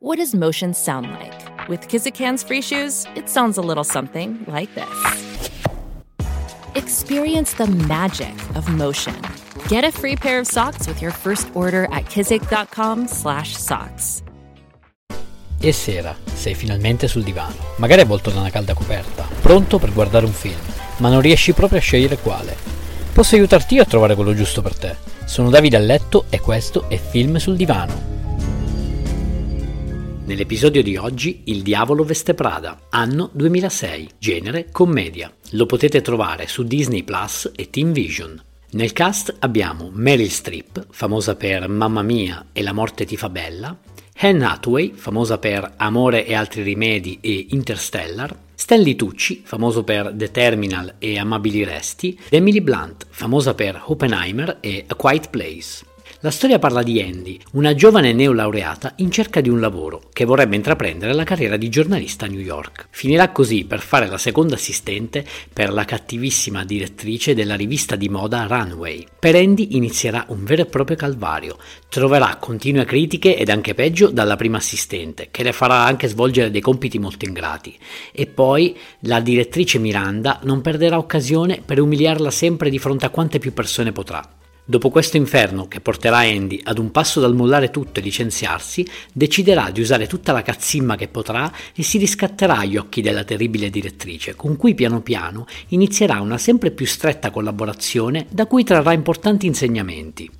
What does motion sound like? With Kizikans free shoes, it sounds a little something like this. Experience the magic of motion. Get a free pair of socks with your first order at kizik.com/socks. E sera, sei finalmente sul divano, magari avvolto da una calda coperta, pronto per guardare un film, ma non riesci proprio a scegliere quale. Posso aiutarti io a trovare quello giusto per te. Sono Davide a letto e questo è Film sul divano. Nell'episodio di oggi Il diavolo veste Prada, anno 2006, genere commedia. Lo potete trovare su Disney Plus e Team Vision. Nel cast abbiamo Meryl Streep, famosa per Mamma Mia e La morte ti fa bella, Anne Hathaway, famosa per Amore e altri rimedi e Interstellar, Stanley Tucci, famoso per The Terminal e Amabili Resti, Emily Blunt, famosa per Oppenheimer e A Quiet Place. La storia parla di Andy, una giovane neolaureata in cerca di un lavoro che vorrebbe intraprendere la carriera di giornalista a New York. Finirà così per fare la seconda assistente per la cattivissima direttrice della rivista di moda Runway. Per Andy inizierà un vero e proprio calvario. Troverà continue critiche ed anche peggio dalla prima assistente, che le farà anche svolgere dei compiti molto ingrati. E poi la direttrice Miranda non perderà occasione per umiliarla sempre di fronte a quante più persone potrà. Dopo questo inferno che porterà Andy ad un passo dal mollare tutto e licenziarsi, deciderà di usare tutta la cazzimma che potrà e si riscatterà agli occhi della terribile direttrice, con cui piano piano inizierà una sempre più stretta collaborazione da cui trarrà importanti insegnamenti.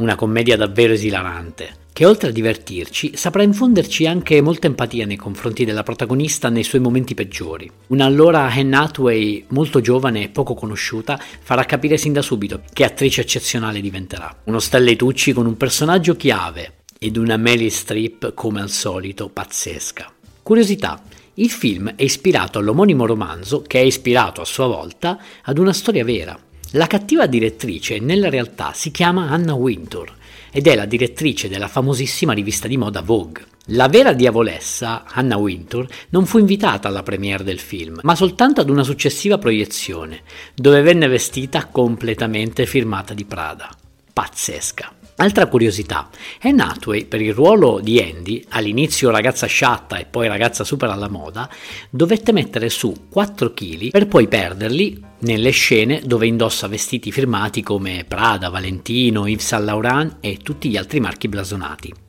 Una commedia davvero esilarante, che oltre a divertirci saprà infonderci anche molta empatia nei confronti della protagonista nei suoi momenti peggiori. Una allora Anne Hathaway molto giovane e poco conosciuta farà capire sin da subito che attrice eccezionale diventerà. Uno Stanley Tucci con un personaggio chiave ed una Meryl Streep come al solito pazzesca. Curiosità, il film è ispirato all'omonimo romanzo che è ispirato a sua volta ad una storia vera. La cattiva direttrice nella realtà si chiama Anna Wintour ed è la direttrice della famosissima rivista di moda Vogue. La vera diavolessa, Anna Wintour, non fu invitata alla premiere del film, ma soltanto ad una successiva proiezione, dove venne vestita completamente firmata di Prada. Pazzesca. Altra curiosità, Anne Hathaway per il ruolo di Andy, all'inizio ragazza sciatta e poi ragazza super alla moda, dovette mettere su 4 kg per poi perderli nelle scene dove indossa vestiti firmati come Prada, Valentino, Yves Saint Laurent e tutti gli altri marchi blasonati.